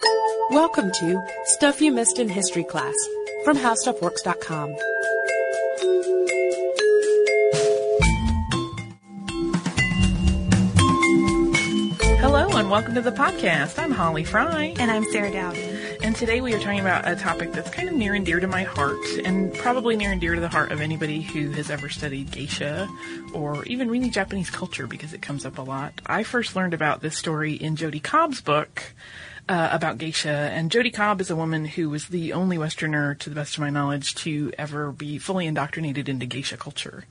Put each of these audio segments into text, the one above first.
Welcome to Stuff You Missed in History Class from HowStuffWorks.com. Hello and welcome to the podcast. I'm Holly Fry. And I'm Sarah Dowdy. And today we are talking about a topic that's kind of near and dear to my heart, and probably near and dear to the heart of anybody who has ever studied geisha or even really Japanese culture because it comes up a lot. I first learned about this story in Jodi Cobb's book. Uh, about geisha, and Jodi Cobb is a woman who was the only Westerner, to the best of my knowledge, to ever be fully indoctrinated into geisha culture.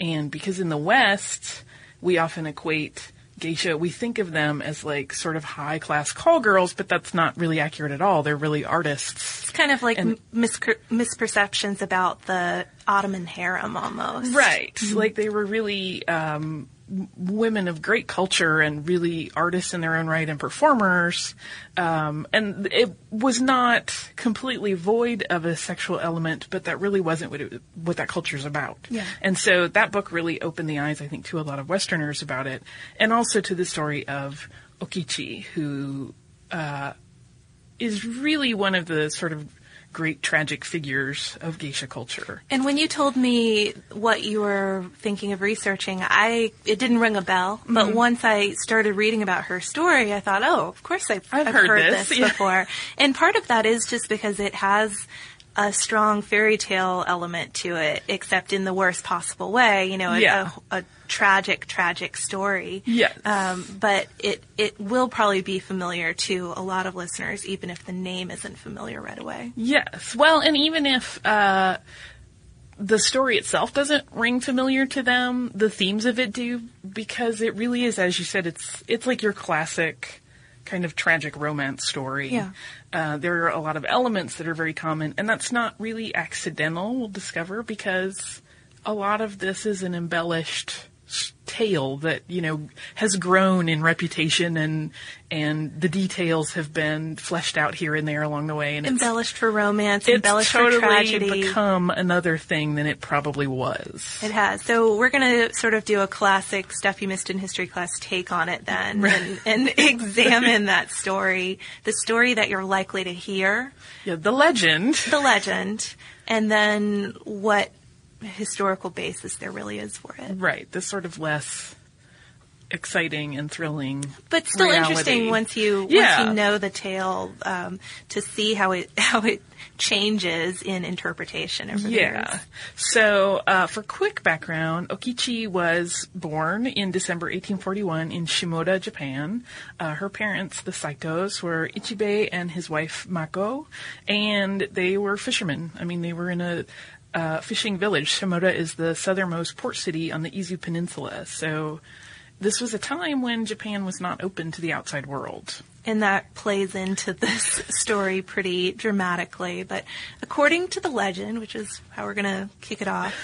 And because in the West, we often equate geisha, we think of them as like sort of high class call girls, but that's not really accurate at all. They're really artists. It's kind of like And- mis- misperceptions about the Ottoman harem almost. Right. Like they were really um, women of great culture and really artists in their own right and performers. Um, and it was not completely void of a sexual element, but that really wasn't what it, what that culture's about. Yeah. And so that book really opened the eyes, I think, to a lot of Westerners about it, and also to the story of Okichi, who uh, is really one of the sort of great tragic figures of geisha culture. And when you told me what you were thinking of researching, I it didn't ring a bell. But Mm-hmm. once I started reading about her story, I thought, oh, of course I've, I've heard this, this, yeah. before. And part of that is just because it has a strong fairy tale element to it, except in the worst possible way. You know, a, Yeah. a, a tragic, tragic story. Yes. Um, but it it will probably be familiar to a lot of listeners, even if the name isn't familiar right away. Yes. Well, and even if uh, the story itself doesn't ring familiar to them, the themes of it do, because it really is, as you said, it's it's like your classic kind of tragic romance story. Yeah. Uh, there are a lot of elements that are very common, and that's not really accidental. We'll discover because a lot of this is an embellished tale that you know has grown in reputation and and the details have been fleshed out here and there along the way and it's Embellished for romance, it's embellished totally for tragedy. become another thing than it probably was. It has. So we're going to sort of do a classic stuff you missed in history class take on it then and, and examine that story, the story that you're likely to hear, Yeah, the legend. the legend, and then what historical basis there really is for it. Right, This sort of less exciting and thrilling. But still reality. interesting once you Yeah. once you know the tale um, to see how it how it changes in interpretation over the Yeah. years. So, uh, for quick background, Okichi was born in December 1841 in Shimoda, Japan. Uh, her parents, the Saitos, were Ichibei and his wife Mako, and they were fishermen. I mean, they were in a uh, fishing village. Shimoda is the southernmost port city on the Izu Peninsula. So, this was a time when Japan was not open to the outside world. And that plays into this story pretty dramatically. But according to the legend, which is how we're going to kick it off,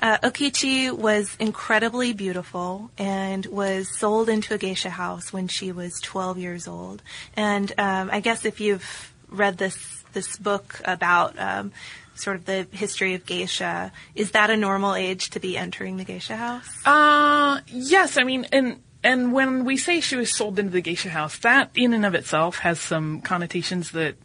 uh, Okichi was incredibly beautiful and was sold into a geisha house when she was 12 years old. And um, I guess if you've read this this book about um, sort of the history of geisha, is that a normal age to be entering the geisha house? Uh, yes. I mean, and and when we say she was sold into the geisha house, that in and of itself has some connotations that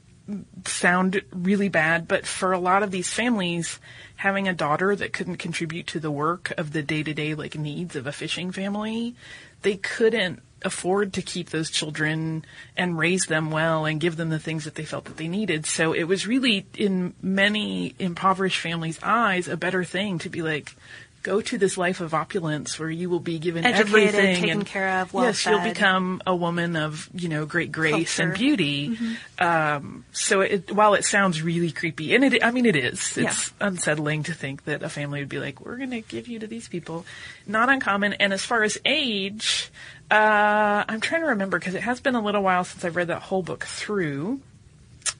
sound really bad. But for a lot of these families, having a daughter that couldn't contribute to the work of the day to day like needs of a fishing family, they couldn't afford to keep those children and raise them well and give them the things that they felt that they needed. So it was really in many impoverished families' eyes a better thing to be like go to this life of opulence where you will be given Educated, everything taken and care of, yes, you'll become a woman of you know great grace and Culture. Mm-hmm. beauty. Um, so it, while it sounds really creepy, and it I mean it is, Yeah. it's unsettling to think that a family would be like, we're going to give you to these people. Not uncommon. And as far as age, uh, I'm trying to remember because it has been a little while since I've read that whole book through.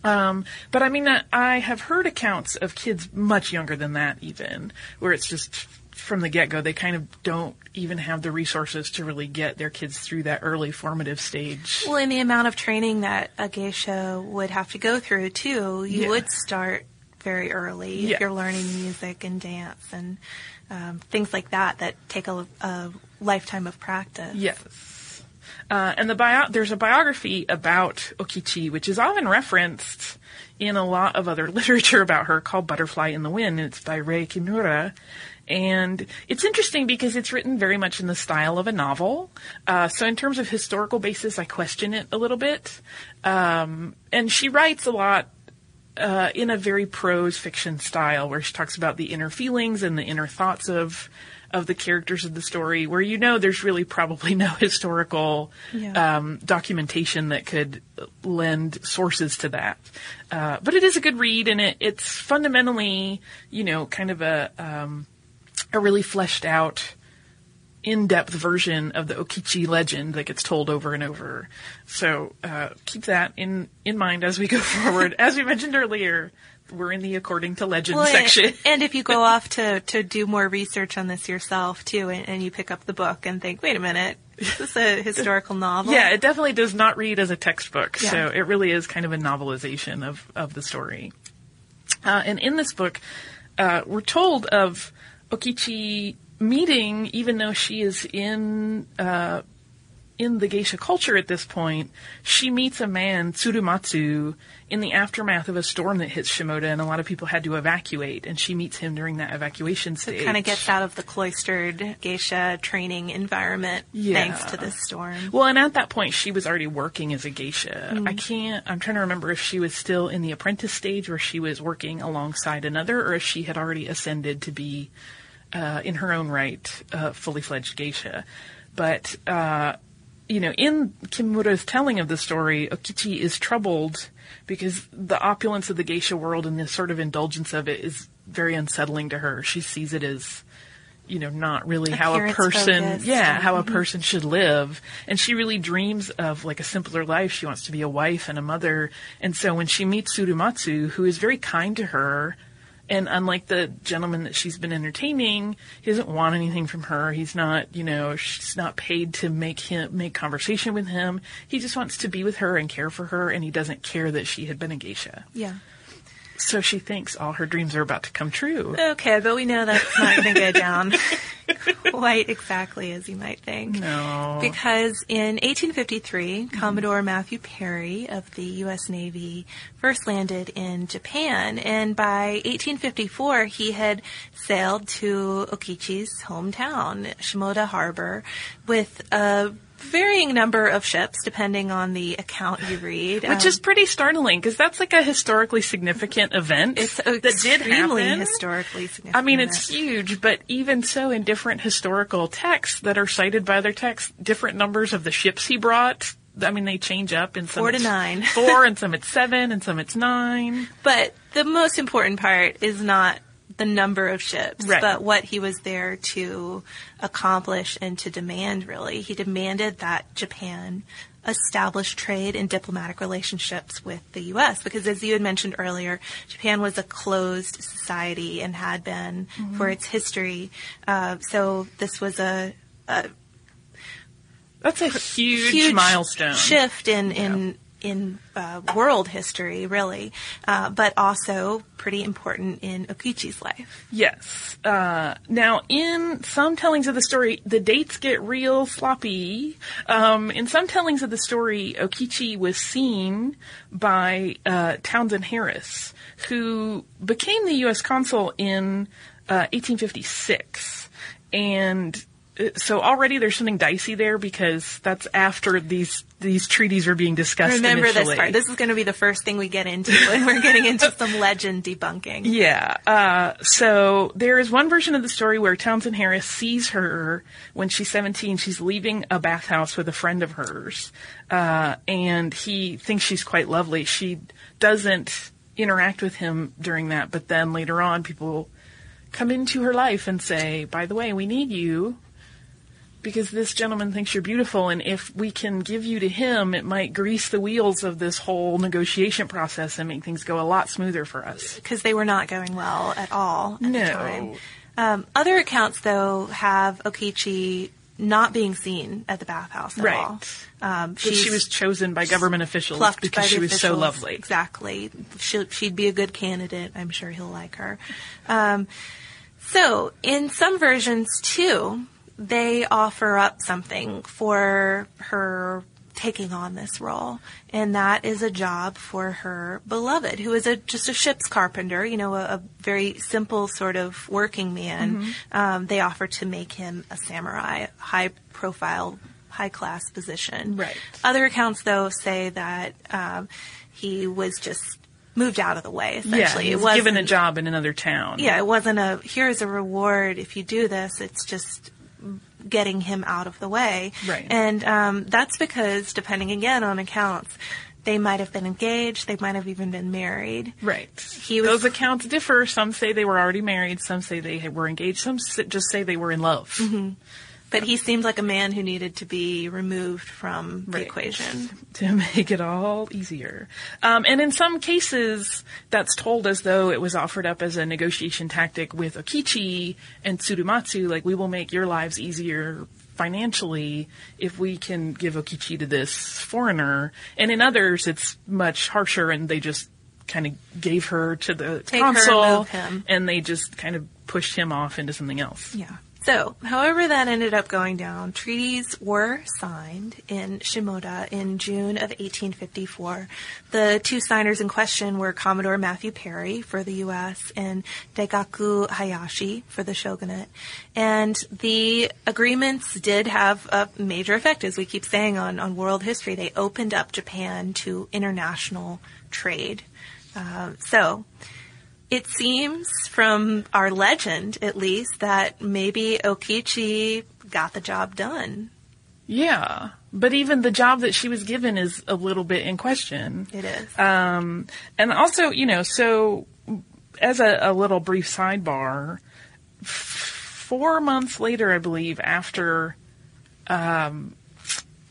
Um, but I mean, I- have heard accounts of kids much younger than that, even where it's just from the get go, they kind of don't even have the resources to really get their kids through that early formative stage. Well, in the amount of training that a geisha would have to go through too, you Yeah. would start very early Yeah. if you're learning music and dance and um, things like that that take a, a lifetime of practice. Yes. Uh, and the bio- there's a biography about Okichi, which is often referenced in a lot of other literature about her called Butterfly in the Wind, it's by Rei Kimura. And it's interesting because it's written very much in the style of a novel. Uh, so in terms of historical basis, I question it a little bit. Um, and she writes a lot uh, in a very prose fiction style where she talks about the inner feelings and the inner thoughts of of the characters of the story where you know there's really probably no historical Yeah. um, documentation that could lend sources to that uh, but it is a good read and it, it's fundamentally you know kind of a um, a really fleshed out in-depth version of the Okichi legend that gets told over and over. So uh, keep that in in mind as we go forward. as we mentioned earlier, we're in the according to legend Well, section. and, and if you go off to, to do more research on this yourself too, and, and you pick up the book and think, wait a minute, is this a historical novel? yeah, it definitely does not read as a textbook. Yeah. So it really is kind of a novelization of of the story. Uh, and in this book, uh, we're told of Okichi meeting, even though she is in uh, in the geisha culture at this point, she meets a man, Tsurumatsu, in the aftermath of a storm that hits Shimoda, and a lot of people had to evacuate. And she meets him during that evacuation stage. Kind of gets out of the cloistered geisha training environment Yeah. thanks to this storm. Well, and at that point, she was already working as a geisha. Mm-hmm. I can't. I'm trying to remember if she was still in the apprentice stage, where she was working alongside another, or if she had already ascended to be, uh, in her own right, uh, fully fledged geisha. But uh, you know, in Kimura's telling of the story, Okichi is troubled because the opulence of the geisha world and the sort of indulgence of it is very unsettling to her. She sees it as, you know, not really how a person, focused. yeah, how a mm-hmm. person should live. And she really dreams of like a simpler life. She wants to be a wife and a mother. And so when she meets Tsurumatsu, who is very kind to her, and unlike the gentleman that she's been entertaining, he doesn't want anything from her. He's not, you know, she's not paid to make him make conversation with him. He just wants to be with her and care for her, and he doesn't care that she had been a geisha. Yeah. So she thinks all her dreams are about to come true. Okay, but we know that's not going to go down quite exactly as you might think. No. Because in 1853, Commodore Matthew Perry of the U.S. Navy first landed in Japan, and by 1854, he had sailed to Okichi's hometown, Shimoda Harbor, with a varying number of ships, depending on the account you read. Which Um, is pretty startling because that's like a historically significant event it's that did happen. historically significant. I mean, it's event. huge, but even so, in different historical texts that are cited by other texts, different numbers of the ships he brought. I mean, they change up in some Four to it's nine. four, and some it's seven, and some it's nine. But the most important part is not the number of ships, Right. but what he was there to accomplish and to demand, really. He demanded that Japan establish trade and diplomatic relationships with the U.S. because as you had mentioned earlier, Japan was a closed society and had been for its history. Uh, so this was a, a That's a huge, huge milestone. shift in in in uh, world history, really, uh, but also pretty important in Okichi's life. Yes. Uh, now, in some tellings of the story, the dates get real sloppy. Um, in some tellings of the story, Okichi was seen by uh, Townsend Harris, who became the U.S. consul in uh, 1856, and. Uh, So already there's something dicey there because that's after these these treaties are being discussed. Remember this part. This is going to be the first thing we get into when we're getting into some legend debunking. Yeah. Uh, so there is one version of the story where Townsend Harris sees her when she's 17. She's leaving a bathhouse with a friend of hers, uh, and he thinks she's quite lovely. She doesn't interact with him during that, but then later on, people come into her life and say, "By the way, we need you." Because this gentleman thinks you're beautiful, and if we can give you to him, it might grease the wheels of this whole negotiation process and make things go a lot smoother for us. because they were not going well at all at No. the time. Um, other accounts, though, have Okichi not being seen at the bathhouse at Right. all. Um, she was chosen by government officials because she was so lovely. Exactly. She'll, she'd be a good candidate. I'm sure he'll like her. Um, so, in some versions, too, they offer up something for her taking on this role, and that is a job for her beloved, who is a just a ship's carpenter, you know, a, a very simple sort of working man. Mm-hmm. Um, they offer to make him a samurai, high profile, high class position. Right. Other accounts, though, say that um, he was just moved out of the way. Yeah, Essentially, he it was given a job in another town. Yeah, it wasn't a here's a reward if you do this. It's just getting him out of the way. Right. And um, that's because, depending again on accounts, they might have been engaged. They might have even been married. Right. He was- Those accounts differ. Some say they were already married. Some say they were engaged. Some just say they were in love. Mm-hmm. But he seemed like a man who needed to be removed from the Right. equation. to make it all easier. Um, and in some cases, that's told as though it was offered up as a negotiation tactic with Okichi and Tsurumatsu, like we will make your lives easier financially if we can give Okichi to this foreigner. And in others, it's much harsher, and they just kind of gave her to the Take consul, him. and they just kind of pushed him off into something else. Yeah. So, however that ended up going down, treaties were signed in Shimoda in June of 1854. The two signers in question were Commodore Matthew Perry for the U.S. and Daigaku Hayashi for the shogunate. And the agreements did have a major effect, as we keep saying, on, on world history. They opened up Japan to international trade. Uh, so, it seems from our legend, at least, that maybe Okichi got the job done. Yeah. But even the job that she was given is a little bit in question. It is. Um, and also, you know, so as a, a little brief sidebar, f- four months later, I believe, after um,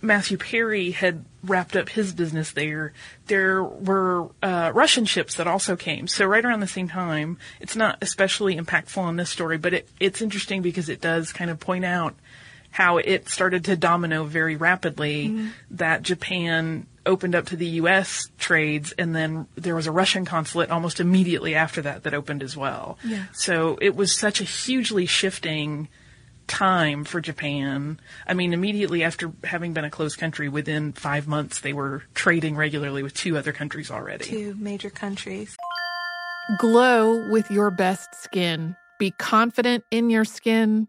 Matthew Perry had wrapped up his business there, there were uh, Russian ships that also came. So right around the same time, it's not especially impactful on this story, but it, it's interesting because it does kind of point out how it started to domino very rapidly that Japan opened up to the U.S. trades, and then there was a Russian consulate almost immediately after that that opened as well. Yeah. So it was such a hugely shifting time for Japan. I mean, immediately after having been a closed country, within five months, they were trading regularly with two other countries already. Two major countries. Glow with your best skin. Be confident in your skin.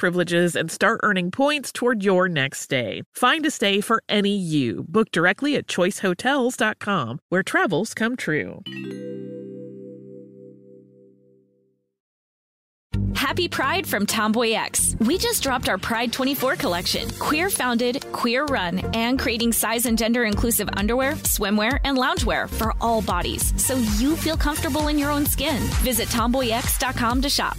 privileges and start earning points toward your next stay. Find a stay for any you. Book directly at choicehotels.com, where travels come true. Happy Pride from Tomboy X. We just dropped our Pride 24 collection. Queer founded, queer run, and creating size and gender inclusive underwear, swimwear, and loungewear for all bodies so you feel comfortable in your own skin. Visit tomboyx.com to shop.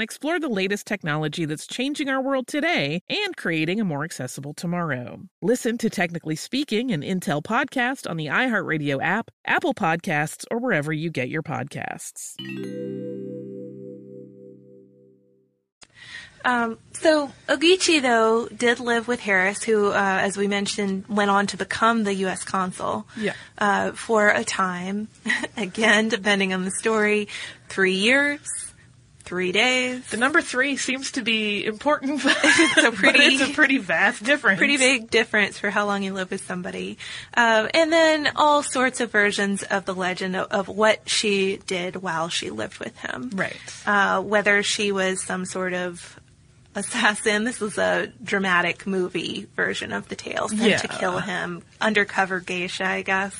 explore the latest technology that's changing our world today and creating a more accessible tomorrow. Listen to Technically Speaking, an Intel podcast on the iHeartRadio app, Apple Podcasts, or wherever you get your podcasts. Um, so Okichi, though, did live with Harris, who, uh, as we mentioned, went on to become the U.S. consul Yeah. uh, for a time. Again, depending on the story, three years, three days. The number three seems to be important, but it's a pretty- it's a pretty vast difference. Pretty big difference for how long you live with somebody. Um, and then all sorts of versions of the legend of, of what she did while she lived with him. Right. Uh, whether she was some sort of assassin. This is a dramatic movie version of the tale. Sent Yeah. to kill him, undercover geisha, I guess,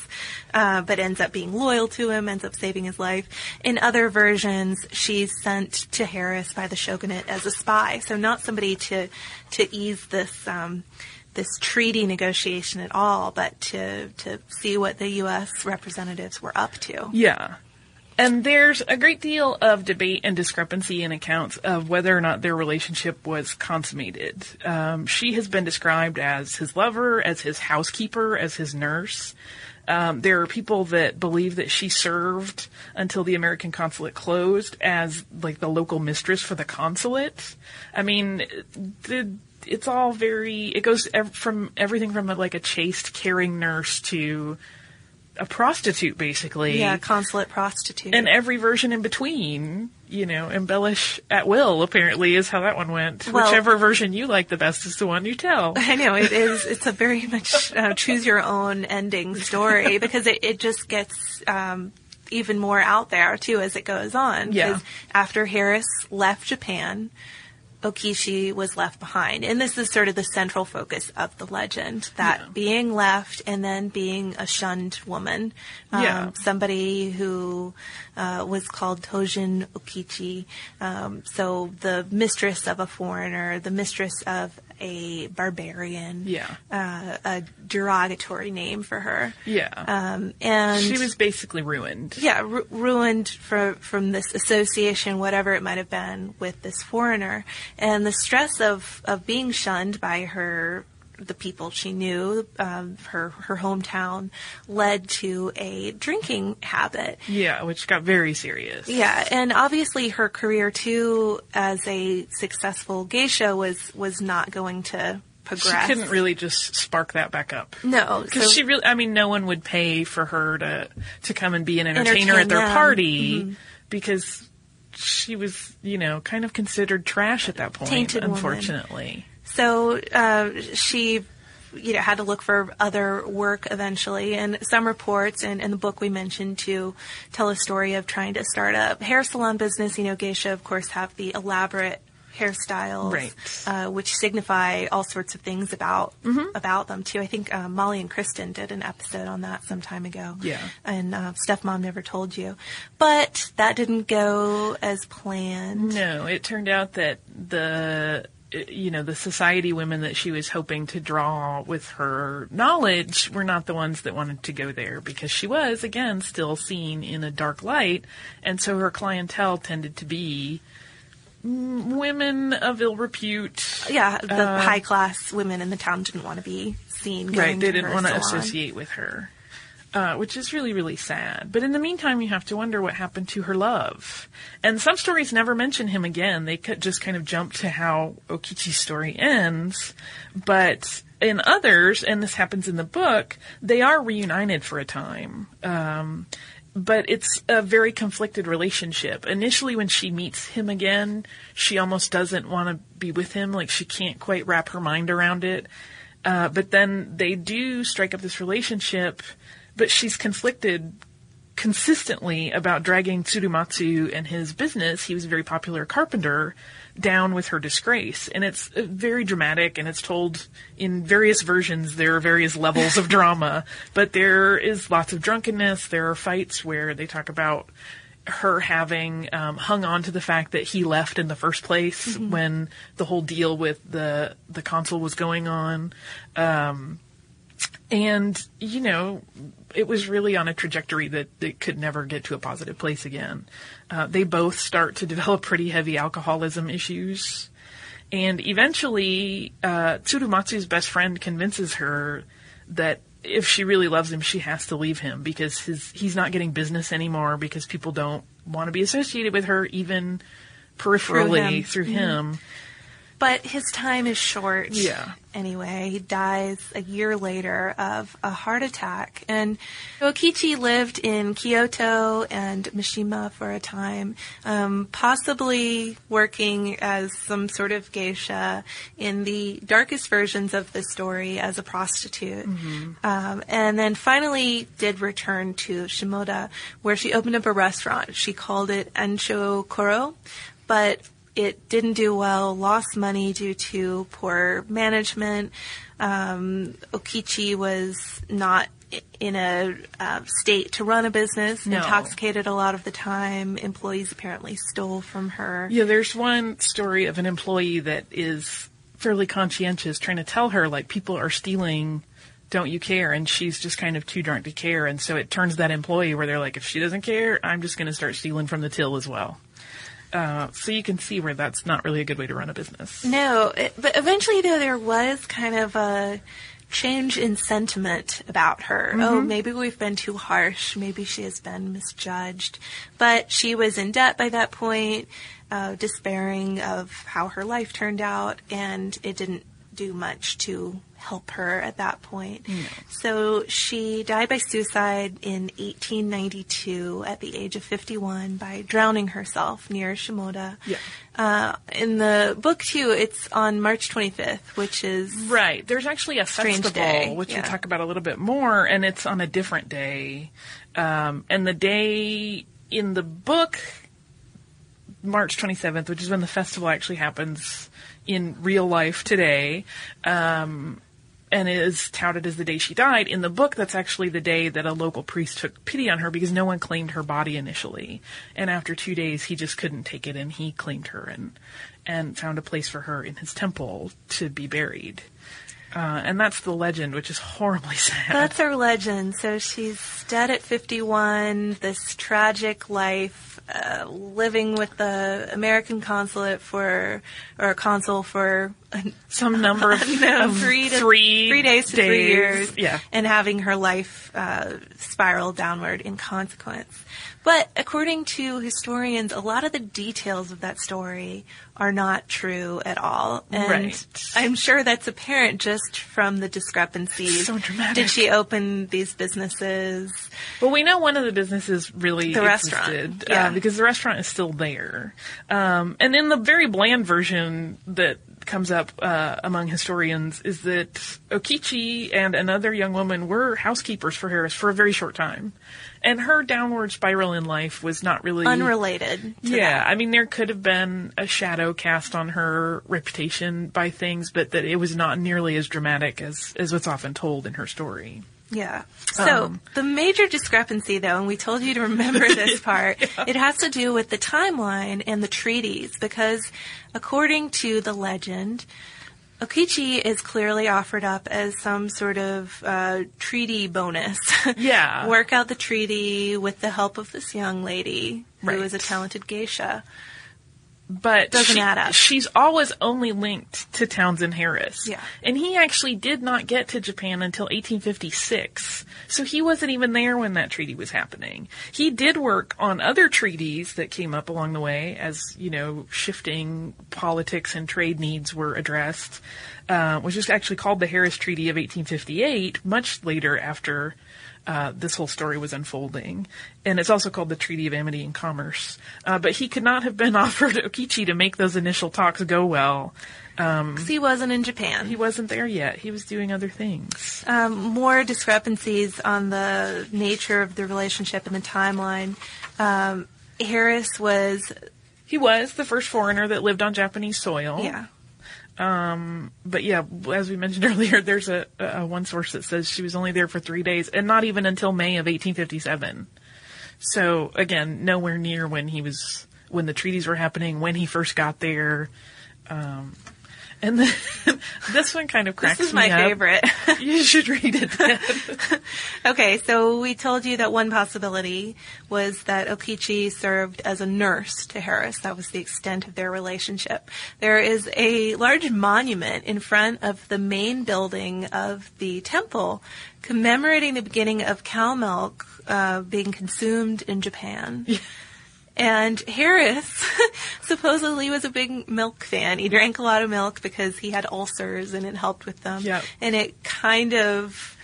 uh, but ends up being loyal to him, ends up saving his life. In other versions, she's sent to Harris by the shogunate as a spy, so not somebody to to ease this. Um, this treaty negotiation at all, but to to see what the U.S. representatives were up to. Yeah. And there's a great deal of debate and discrepancy in accounts of whether or not their relationship was consummated. Um, she has been described as his lover, as his housekeeper, as his nurse. Um, there are people that believe that she served until the American consulate closed as like the local mistress for the consulate. I mean, the, it's all very. It goes ev- from everything from like a chaste, caring nurse to a prostitute, basically. Yeah, consulate prostitute. And every version in between, you know, embellish at will, apparently, is how that one went. Well- Whichever version you like the best is the one you tell. I know it is. It's a very much uh, choose your own ending story because it, it just gets um, even more out there too as it goes on. Yeah. After Harris left Japan, Okichi was left behind, and this is sort of the central focus of the legend that being left and then being a shunned woman, um, Yeah. somebody who uh, was called Tojin Okichi, um, so the mistress of a foreigner, the mistress of a barbarian, Yeah. uh, a derogatory name for her. Yeah. Um, and she was basically ruined. yeah, ru- ruined for, from this association, whatever it might have been, with this foreigner, and the stress of of being shunned by her, the people she knew, um, her her hometown, led to a drinking habit. Yeah, which got very serious. Yeah, and obviously her career too as a successful geisha was was not going to Progress. She couldn't really just spark that back up. No, Because so- she really, I mean, no one would pay for her to to come and be an entertainer at their them. party Mhm. because she was, you know, kind of considered trash at that point. Tainted woman. So uh, she, you know, had to look for other work eventually. And some reports and in the book we mentioned to tell a story of trying to start a hair salon business. You know, geisha, of course, have the elaborate hairstyles, Right. uh, which signify all sorts of things about Mm-hmm. about them too. I think uh, Molly and Kristen did an episode on that some time ago. Yeah. and uh, Stuff Mom never told you, but that didn't go as planned. No, it turned out that the you know the society women that she was hoping to draw with her knowledge were not the ones that wanted to go there because she was again still seen in a dark light. And so her clientele tended to be mm, women of ill repute. Yeah, the Uh, high class women in the town didn't want to be seen. Going right they didn't want to associate with her uh, which is really really sad but in the meantime you have to wonder what happened to her love and some stories never mention him again they just kind of jump to how okichi's story ends but in others and this happens in the book they are reunited for a time um, but it's a very conflicted relationship. Initially, when she meets him again, she almost doesn't want to be with him. Like she can't quite wrap her mind around it. Uh, but then they do strike up this relationship, but she's conflicted consistently about dragging Tsurumatsu and his business. He was a very popular carpenter down with her disgrace. And it's uh, very dramatic and it's told in various versions. There are various levels of drama, but there is lots of drunkenness. There are fights where they talk about her having um, hung on to the fact that he left in the first place when the whole deal with the the consul was going on. Um, and you know it was really on a trajectory that it could never get to a positive place again uh, they both start to develop pretty heavy alcoholism issues and eventually uh, tsurumatsu's best friend convinces her that if she really loves him she has to leave him because his he's not getting business anymore because people don't want to be associated with her even peripherally him. through Mhm. him But his time is short. Yeah. Anyway, he dies a year later of a heart attack. And Okichi lived in Kyoto and Mishima for a time, um, possibly working as some sort of geisha in the darkest versions of the story as a prostitute. Um, and then finally did return to Shimoda, where she opened up a restaurant. She called it Ansho Koro, but it didn't do well, lost money due to poor management. Um, Okichi was not in a uh, state to run a business, No. intoxicated a lot of the time. Employees apparently stole from her. Yeah, there's one story of an employee that is fairly conscientious, trying to tell her like people are stealing. Don't you care? And she's just kind of too drunk to care, and so it turns that employee where they're like, if she doesn't care, I'm just going to start stealing from the till as well. Uh, so you can see where that's not really a good way to run a business. No, it, but eventually though there was kind of a change in sentiment about her. Oh, maybe we've been too harsh. Maybe she has been misjudged. But she was in debt by that point, uh, despairing of how her life turned out, and it didn't do much to help her at that point. So she died by suicide in 1892 at the age of 51 by drowning herself near Shimoda. Yeah. Uh, in the book too, it's on March 25th, which is Right. There's actually a festival, day, which yeah. we'll talk about a little bit more, and it's on a different day. Um, and the day in the book, March 27th, which is when the festival actually happens in real life today, um, and is touted as the day she died. In the book, that's actually the day that a local priest took pity on her because no one claimed her body initially. And after two days, he just couldn't take it, and he claimed her and and found a place for her in his temple to be buried. Uh, and that's the legend, which is horribly sad. That's her legend. So she's dead at 51, this tragic life, uh, living with the American consulate for, or consul for Some number of, no, of three, to, three, three days to three years. Yeah. And having her life uh, spiral downward in consequence. But according to historians, a lot of the details of that story are not true at all. And Right. I'm sure that's apparent just from the discrepancies. So dramatic. Did she open these businesses? Well, we know one of the businesses really The restaurant, existed, yeah. uh, because the restaurant is still there. Um, and in the very bland version that comes up uh, among historians is that Okichi and another young woman were housekeepers for Harris for a very short time, and her downward spiral in life was not really Unrelated. To yeah, that. I mean, there could have been a shadow cast on her reputation by things, but that it was not nearly as dramatic as, as what's often told in her story. Yeah. So Um, the major discrepancy, though, and we told you to remember this part, it has to do with the timeline and the treaties, because according to the legend, Okichi is clearly offered up as some sort of uh, treaty bonus. Yeah. Work out the treaty with the help of this young lady who Right. is a talented geisha. But Doesn't she- add up. she's always only linked to Townsend Harris. Yeah. And he actually did not get to Japan until 1856. So he wasn't even there when that treaty was happening. He did work on other treaties that came up along the way as, you know, shifting politics and trade needs were addressed, uh, which is actually called the Harris Treaty of 1858, much later after uh, this whole story was unfolding. And it's also called the Treaty of Amity and Commerce. Uh, but he could not have been offered Okichi to make those initial talks go well. 'Cause he wasn't in Japan. He wasn't there yet. He was doing other things. um, more discrepancies on the nature of the relationship and the timeline. Um, Harris was, He was the first foreigner that lived on Japanese soil. yeah, But yeah, as we mentioned earlier, there's a, a one source that says she was only there for three days and not even until May of 1857. So again, nowhere near when he was, when the treaties were happening, when he first got there. Um, and then this one kind of cracks this is me my up. favorite. You should read it. Then. okay, so we told you that one possibility was that Okichi served as a nurse to Harris. That was the extent of their relationship. There is a large monument in front of the main building of the temple commemorating the beginning of cow milk uh, being consumed in Japan. And Harris supposedly was a big milk fan. He drank a lot of milk because he had ulcers and it helped with them. Yep. And it kind of,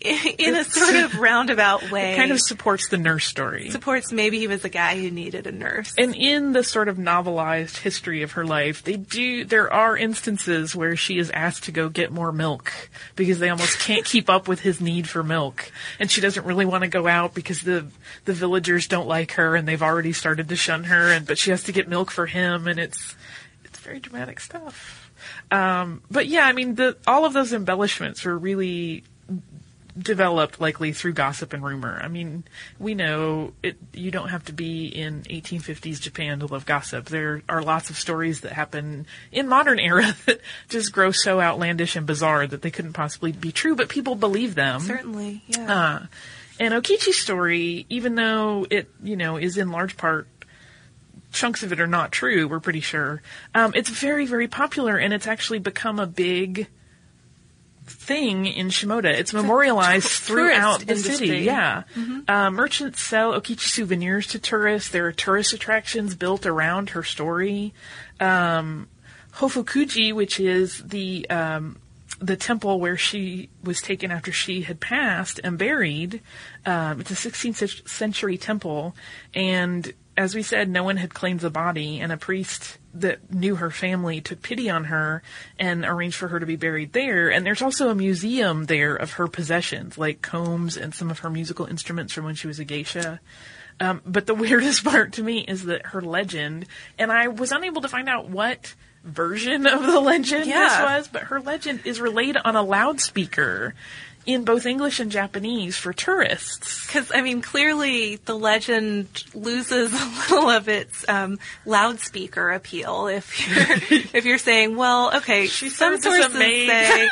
in a sort of roundabout way, kind of supports the nurse story. supports maybe he was a guy who needed a nurse. And in the sort of novelized history of her life, they do, there are instances where she is asked to go get more milk because they almost can't keep up with his need for milk. And she doesn't really want to go out because the, the villagers don't like her and they've already started to shun her and, but she has to get milk for him and it's, it's very dramatic stuff. Um, but yeah, I mean, the, all of those embellishments were really developed likely through gossip and rumor. I mean, we know it, you don't have to be in 1850s Japan to love gossip. There are lots of stories that happen in modern era that just grow so outlandish and bizarre that they couldn't possibly be true, but people believe them. Certainly, yeah. Uh, and Okichi's story, even though it, you know, is in large part chunks of it are not true, we're pretty sure. Um, it's very, very popular, and it's actually become a big thing in Shimoda. It's memorialized throughout the industry. city. Yeah. Uh, merchants sell Okichi souvenirs to tourists. There are tourist attractions built around her story. Um, Hofukuji, which is the um, the temple where she was taken after she had passed and buried. Um, it's a 16th century temple, and as we said, no one had claimed the body, and a priest that knew her family took pity on her and arranged for her to be buried there. And there's also a museum there of her possessions, like combs and some of her musical instruments from when she was a geisha. Um, but the weirdest part to me is that her legend, and I was unable to find out what version of the legend Yeah. this was, but her legend is relayed on a loudspeaker in both English and Japanese for tourists. Because I mean, clearly the legend loses a little of its um, loudspeaker appeal if you're if you're saying, well, okay, some as a sources say,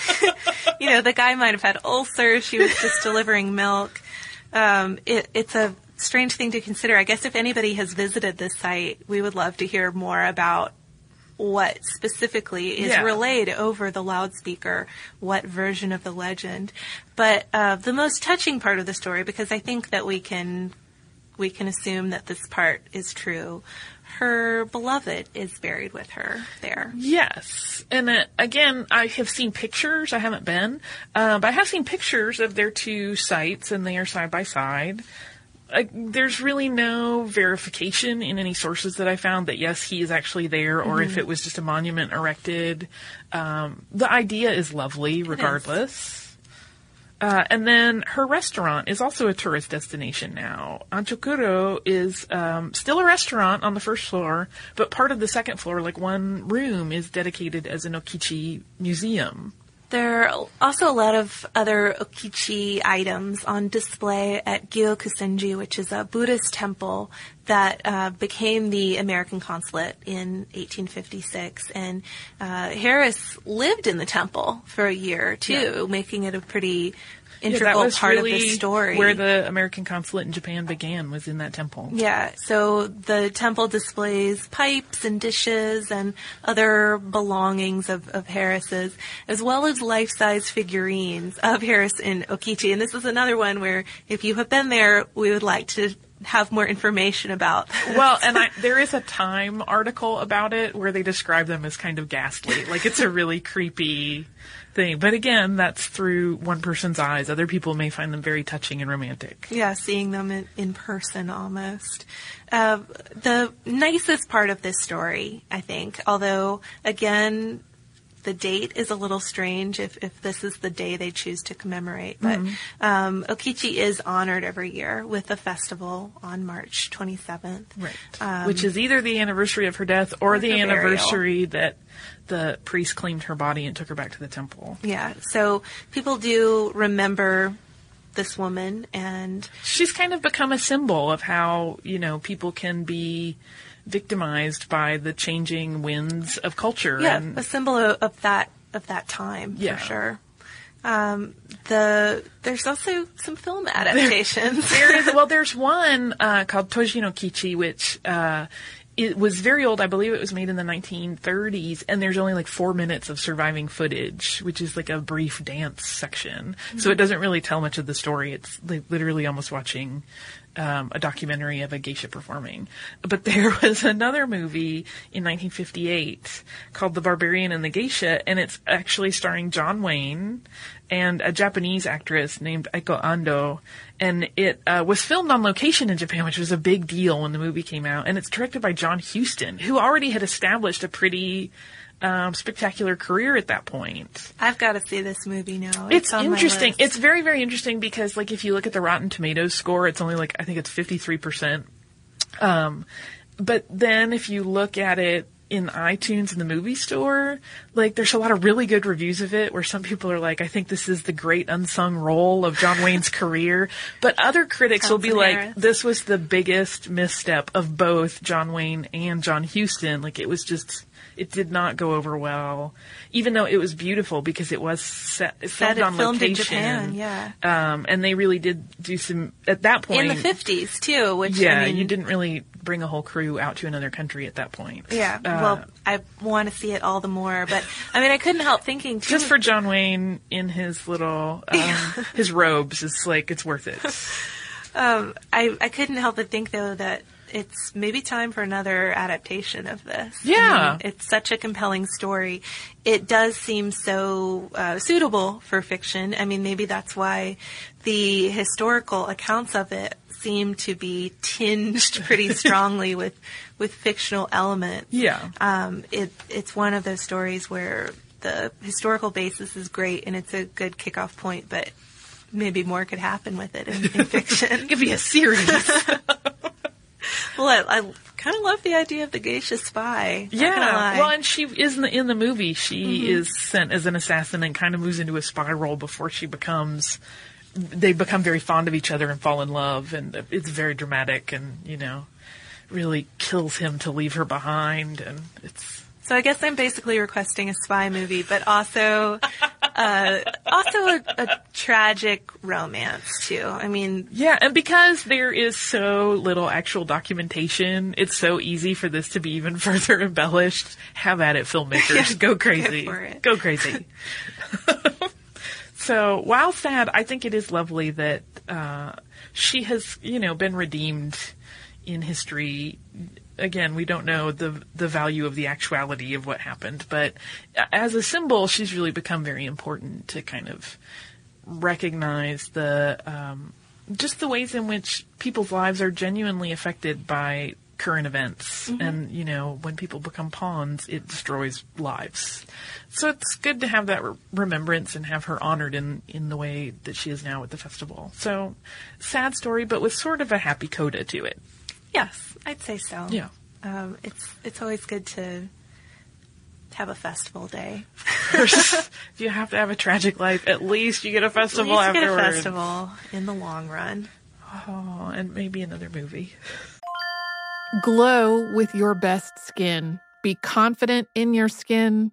you know, the guy might have had ulcers. She was just delivering milk. Um, it, it's a strange thing to consider. I guess if anybody has visited this site, we would love to hear more about what specifically is Yeah. relayed over the loudspeaker, what version of the legend. But uh, the most touching part of the story, because I think that we can we can assume that this part is true. Her beloved is buried with her there. Yes, and uh, again, I have seen pictures. I haven't been, uh, but I have seen pictures of their two sites, and they are side by side. Uh, there's really no verification in any sources that I found that yes, he is actually there, or if it was just a monument erected. Um, the idea is lovely, regardless. Uh, and then her restaurant is also a tourist destination now. Anchokuro is um, still a restaurant on the first floor, but part of the second floor, like one room, is dedicated as an Okichi museum. There are also a lot of other okichi items on display at Gyokusenji, which is a Buddhist temple that uh, became the American consulate in 1856. And uh, Harris lived in the temple for a year too, making it a pretty Yeah, integral was part really of the story. Where the American consulate in Japan began was in that temple. Yeah, so the temple displays pipes and dishes and other belongings of, of Harris's, as well as life-size figurines of Harris in Okichi. And this is another one where if you have been there, we would like to have more information about. Well, and I, there is a Time article about it where they describe them as kind of ghastly. Like it's a really creepy thing. But again, that's through one person's eyes. Other people may find them very touching and romantic. Yeah, seeing them in, in person almost. Uh, the nicest part of this story, I think, although again, the date is a little strange if, if this is the day they choose to commemorate. But um, Okichi is honored every year with a festival on March 27th. Right. Which is either the anniversary of her death or, Or the her burial. anniversary that the priest claimed her body and took her back to the temple. Yeah, so people do remember this woman and She's kind of become a symbol of how, you know, people can be victimized by the changing winds of culture. Yeah, and a symbol of, of that of that time Yeah. for sure. Um, the there's also some film adaptations. there is well there's one uh, called Tojin Okichi which uh, it was very old. I believe it was made in the 1930s and there's only like four minutes of surviving footage which is like a brief dance section. So it mm-hmm. doesn't really tell much of the story. It's like literally almost watching um, a documentary of a geisha performing but there was another movie in 1958 called the barbarian and the geisha and it's actually starring john wayne and a Japanese actress named Aiko Ando, and it uh, was filmed on location in Japan, which was a big deal when the movie came out. And it's directed by John Huston, who already had established a pretty um, spectacular career at that point. I've got to see this movie now. It's, my interesting. It's very, very interesting because, like, if you look at the Rotten Tomatoes score, it's only like I think it's fifty three percent. Um, but then if you look at it in iTunes in the movie store, like there's a lot of really good reviews of it where some people are like, I think this is the great unsung role of John Wayne's career. But other critics will be Townsend like, Harris. this was the biggest misstep of both John Wayne and John Huston. Like it was just, It did not go over well, even though it was beautiful because it was set, it filmed it on filmed in location. Japan, yeah. Um, and they really did do some at that point. In the 50s, too, which, yeah, I mean, you didn't really bring a whole crew out to another country at that point. Yeah, Uh, well, I want to see it all the more, but I mean, I couldn't help thinking too. just for John Wayne in his little um, his robes, it's like it's worth it. um, I I couldn't help but think though that it's maybe time for another adaptation of this. Yeah. it's such a compelling story. It does seem so uh, suitable for fiction. I mean, maybe that's why the historical accounts of it seem to be tinged pretty strongly with with fictional elements. Yeah. um, it it's one of those stories where the historical basis is great and it's a good kickoff point, but maybe more could happen with it in, in fiction. It could be a series. well, I, I kind of love the idea of the geisha spy. Yeah. Well, and she is in the, in the movie. She Mm-hmm. is sent as an assassin and kind of moves into a spiral before she becomes. They become very fond of each other and fall in love, and it's very dramatic, and you know, really kills him to leave her behind, and it's so I guess I'm basically requesting a spy movie, but also uh, also a, a tragic romance too. I mean, yeah, and because there is so little actual documentation, it's so easy for this to be even further embellished. Have at it, filmmakers, go crazy, go crazy. So while sad, I think it is lovely that uh, she has, you know, been redeemed in history. Again, we don't know the the value of the actuality of what happened, but as a symbol, she's really become very important to kind of recognize the um, just the ways in which people's lives are genuinely affected by current events. And you know when people become pawns it destroys lives. So it's good to have that re- remembrance and have her honored in in the way that she is now at the festival. So sad story but with sort of a happy coda to it yes, I'd say so. yeah Um, it's it's always good to have a festival day. if you have to have a tragic life at least you get a At festival least get a festival in the long run. oh and maybe another movie Glow with your best skin. Be confident in your skin.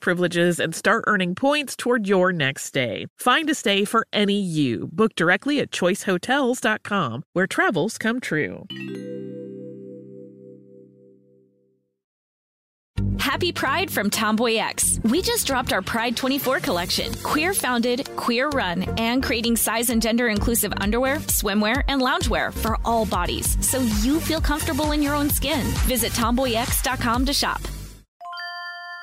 Privileges and start earning points toward your next stay. Find a stay for any you. Book directly at choicehotels.com, where travels come true. Happy Pride from Tomboy X. We just dropped our Pride 24 collection. Queer founded, queer run, and creating size and gender inclusive underwear, swimwear, and loungewear for all bodies so you feel comfortable in your own skin. Visit tomboyx.com to shop.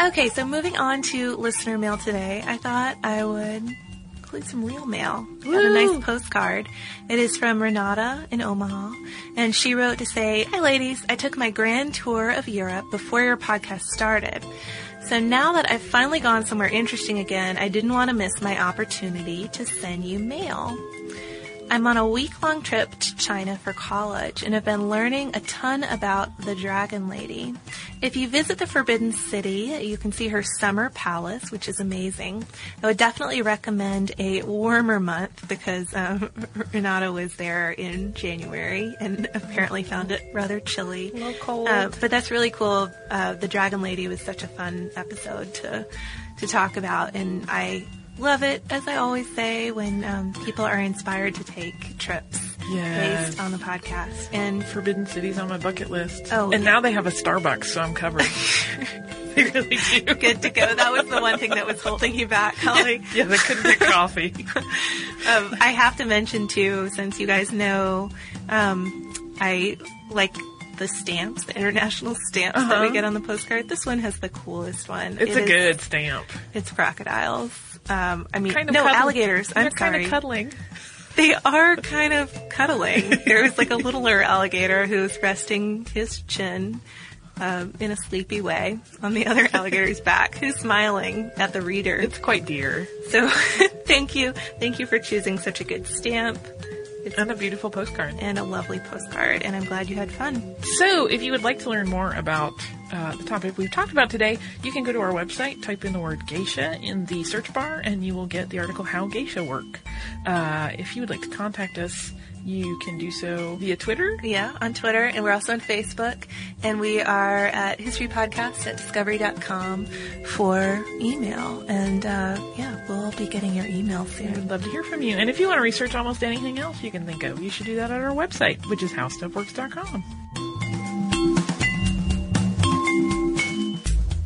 Okay, so moving on to listener mail today, I thought I would include some real mail. Got a nice postcard. It is from Renata in Omaha, and she wrote to say, Hi ladies, I took my grand tour of Europe before your podcast started. So now that I've finally gone somewhere interesting again, I didn't want to miss my opportunity to send you mail. I'm on a week long trip to China for college and have been learning a ton about the Dragon Lady. If you visit the Forbidden City, you can see her summer palace, which is amazing. I would definitely recommend a warmer month because um, Renata was there in January and apparently found it rather chilly. A little cold. Uh, but that's really cool. Uh, the Dragon Lady was such a fun episode to to talk about, and I love it, as I always say, when um, people are inspired to take trips Yes. based on the podcast. And Forbidden City's on my bucket list. Oh, and yeah. now they have a Starbucks, so I'm covered. they really do. good to go. That was the one thing that was holding you back, Holly. Yeah, they couldn't get coffee. Um, I have to mention too, since you guys know, um, I like the stamps, the international stamps that we Uh-huh. get on the postcard. This one has the coolest one. It's It a is- good stamp. It's crocodiles. Um, I mean, Kind of no cuddling. alligators. I'm They're kind of cuddling. They are kind of cuddling. there was like a littler alligator who's resting his chin um, in a sleepy way on the other alligator's back, who's smiling at the reader. It's quite dear. So thank you. Thank you for choosing such a good stamp. It's And a beautiful postcard. and a lovely postcard, and I'm glad you had fun. So, if you would like to learn more about uh, the topic we've talked about today, you can go to our website, type in the word geisha in the search bar, and you will get the article How Geisha Work. Uh, if you would like to contact us, you can do so via Twitter. Yeah, on Twitter, and we're also on Facebook, and we are at historypodcast at discovery.com for email. And uh, yeah, we'll be getting your email soon. We'd love to hear from you. And if you want to research almost anything else you can think of, you should do that at our website, which is howstuffworks.com.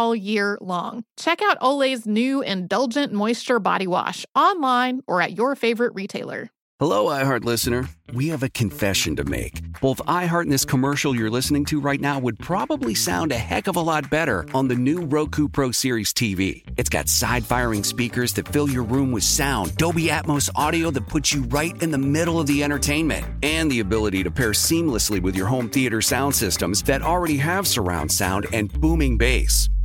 all year long. Check out Olay's new Indulgent Moisture Body Wash online or at your favorite retailer. Hello, iHeart listener. We have a confession to make. Both iHeart and this commercial you're listening to right now would probably sound a heck of a lot better on the new Roku Pro Series TV. It's got side firing speakers that fill your room with sound, Dolby Atmos audio that puts you right in the middle of the entertainment, and the ability to pair seamlessly with your home theater sound systems that already have surround sound and booming bass.